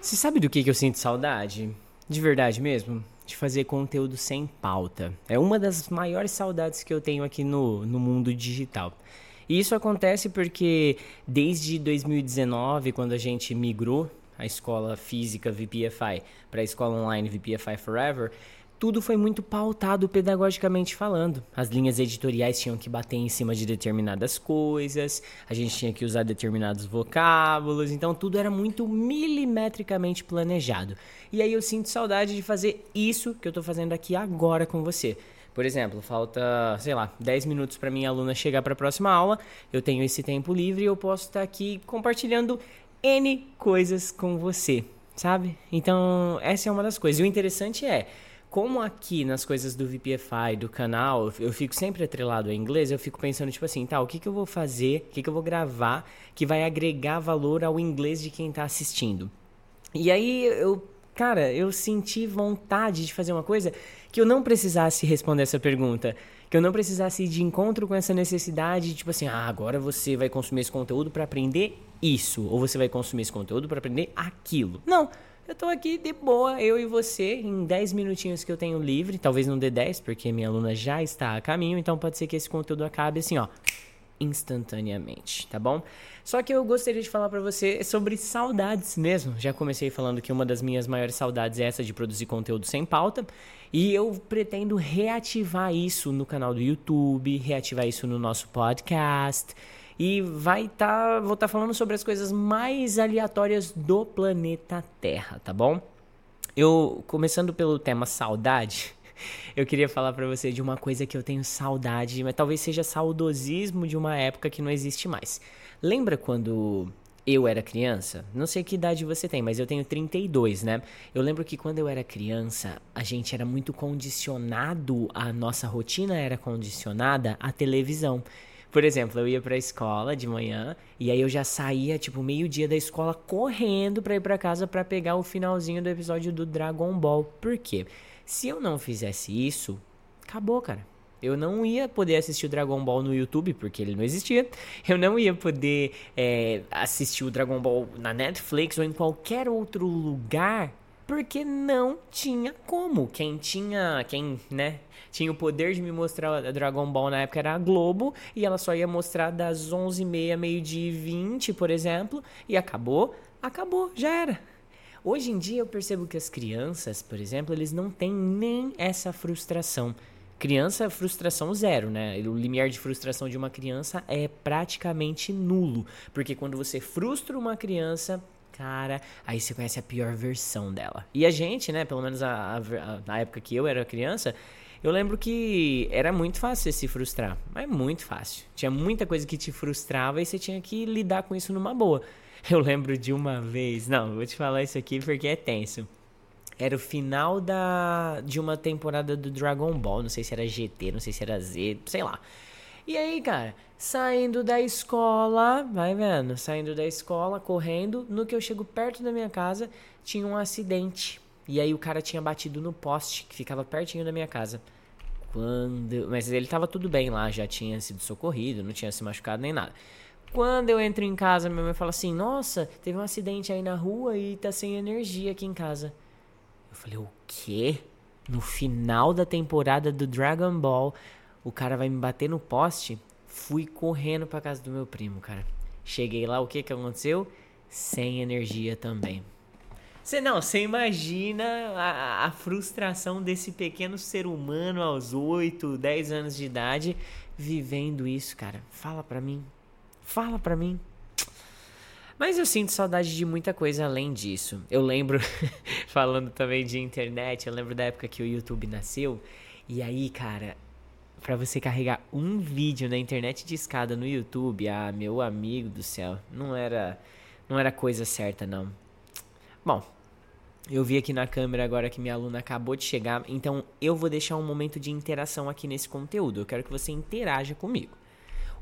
Você sabe do que, eu sinto saudade? De verdade mesmo? De fazer conteúdo sem pauta. É uma das maiores saudades que eu tenho aqui no, no mundo digital. E isso acontece porque desde 2019, quando a gente migrou a escola física VPFI para a escola online VPFI Forever, tudo foi muito pautado pedagogicamente falando. As linhas editoriais tinham que bater em cima de determinadas coisas, a gente tinha que usar determinados vocábulos, então tudo era muito milimetricamente planejado. E aí eu sinto saudade de fazer isso que eu estou fazendo aqui agora com você. Por exemplo, falta, sei lá, 10 minutos para minha aluna chegar para a próxima aula, eu tenho esse tempo livre e eu posso estar aqui compartilhando N coisas com você, sabe? Então, essa é uma das coisas. E o interessante é, como aqui nas coisas do VPFI, do canal, eu fico sempre atrelado a inglês, eu fico pensando, tipo assim, tá, o que, que eu vou fazer, o que, que eu vou gravar que vai agregar valor ao inglês de quem tá assistindo. E aí eu, cara, eu senti vontade de fazer uma coisa que eu não precisasse responder essa pergunta. Que eu não precisasse ir de encontro com essa necessidade, tipo assim, ah, agora você vai consumir esse conteúdo para aprender isso, ou você vai consumir esse conteúdo para aprender aquilo. Não. Eu tô aqui de boa, eu e você, em 10 minutinhos que eu tenho livre, talvez não dê 10, porque minha aluna já está a caminho, então pode ser que esse conteúdo acabe assim, ó, instantaneamente, tá bom? Só que eu gostaria de falar para você sobre saudades mesmo. Já comecei falando que uma das minhas maiores saudades é essa de produzir conteúdo sem pauta, e eu pretendo reativar isso no canal do YouTube, reativar isso no nosso podcast e vai tá, vou estar tá falando sobre as coisas mais aleatórias do planeta Terra, tá bom? Eu começando pelo tema saudade, eu queria falar para você de uma coisa que eu tenho saudade, mas talvez seja saudosismo de uma época que não existe mais. Lembra quando eu era criança? Não sei que idade você tem, mas eu tenho 32, né? Eu lembro que quando eu era criança, a gente era muito condicionado, a nossa rotina era condicionada à televisão. Por exemplo, eu ia pra escola de manhã e aí eu já saía, tipo, meio-dia da escola correndo pra ir pra casa pra pegar o finalzinho do episódio do Dragon Ball. Por quê? Se eu não fizesse isso, acabou, cara. Eu não ia poder assistir o Dragon Ball no YouTube, porque ele não existia. Eu não ia poder é, assistir o Dragon Ball na Netflix ou em qualquer outro lugar porque não tinha como. Quem tinha, quem, né, tinha o poder de me mostrar Dragon Ball na época era a Globo, e ela só ia mostrar das 11h30, meio-dia e 20, por exemplo, e acabou, acabou, já era. Hoje em dia eu percebo que as crianças, por exemplo, eles não têm nem essa frustração. Criança, frustração zero, né? O limiar de frustração de uma criança é praticamente nulo. Porque quando você frustra uma criança, cara, aí você conhece a pior versão dela. E a gente, né, pelo menos a, na época que eu era criança, eu lembro que era muito fácil se frustrar, mas muito fácil. Tinha muita coisa que te frustrava e você tinha que lidar com isso numa boa. Eu lembro de uma vez, não, vou te falar isso aqui porque é tenso. Era o final da de uma temporada do Dragon Ball, não sei se era GT, não sei se era Z, sei lá. E aí, cara, saindo da escola, vai vendo, saindo da escola, correndo, no que eu chego perto da minha casa, tinha um acidente. E aí o cara tinha batido no poste que ficava pertinho da minha casa. Quando, mas ele tava tudo bem lá, já tinha sido socorrido, não tinha se machucado nem nada. Quando eu entro em casa, minha mãe fala assim: "Nossa, teve um acidente aí na rua e tá sem energia aqui em casa". Eu falei: "O quê?" No final da temporada do Dragon Ball, o cara vai me bater no poste. Fui correndo pra casa do meu primo, cara. Cheguei lá, o que que aconteceu? Sem energia também. Você não, você imagina a, a, frustração desse pequeno ser humano aos 8, 10 anos de idade vivendo isso, cara. Fala pra mim. Fala pra mim. Mas eu sinto saudade de muita coisa além disso. Eu lembro, falando também de internet, eu lembro da época que o YouTube nasceu. E aí, cara, para você carregar um vídeo na internet de escada no YouTube, ah, meu amigo do céu, não era não era coisa certa não. Bom, eu vi aqui na câmera agora que minha aluna acabou de chegar, então eu vou deixar um momento de interação aqui nesse conteúdo. Eu quero que você interaja comigo.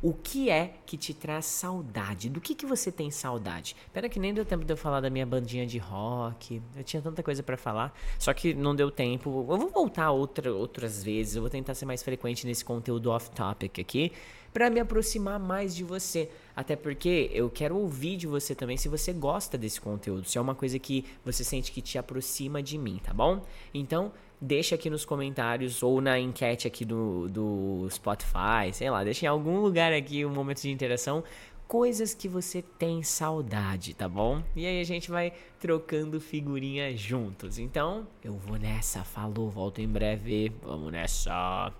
O que é que te traz saudade? Do que, que você tem saudade? Pera que nem deu tempo de eu falar da minha bandinha de rock. Eu tinha tanta coisa para falar, só que não deu tempo. Eu vou voltar outra, outras vezes. Eu vou tentar ser mais frequente nesse conteúdo off-topic aqui. para me aproximar mais de você. Até porque eu quero ouvir de você também se você gosta desse conteúdo, se é uma coisa que você sente que te aproxima de mim, tá bom? Então, deixa aqui nos comentários ou na enquete aqui do, do Spotify, sei lá, deixa em algum lugar aqui um momento de interação coisas que você tem saudade, tá bom? E aí a gente vai trocando figurinhas juntos. Então, eu vou nessa, falou, volto em breve. Vamos nessa.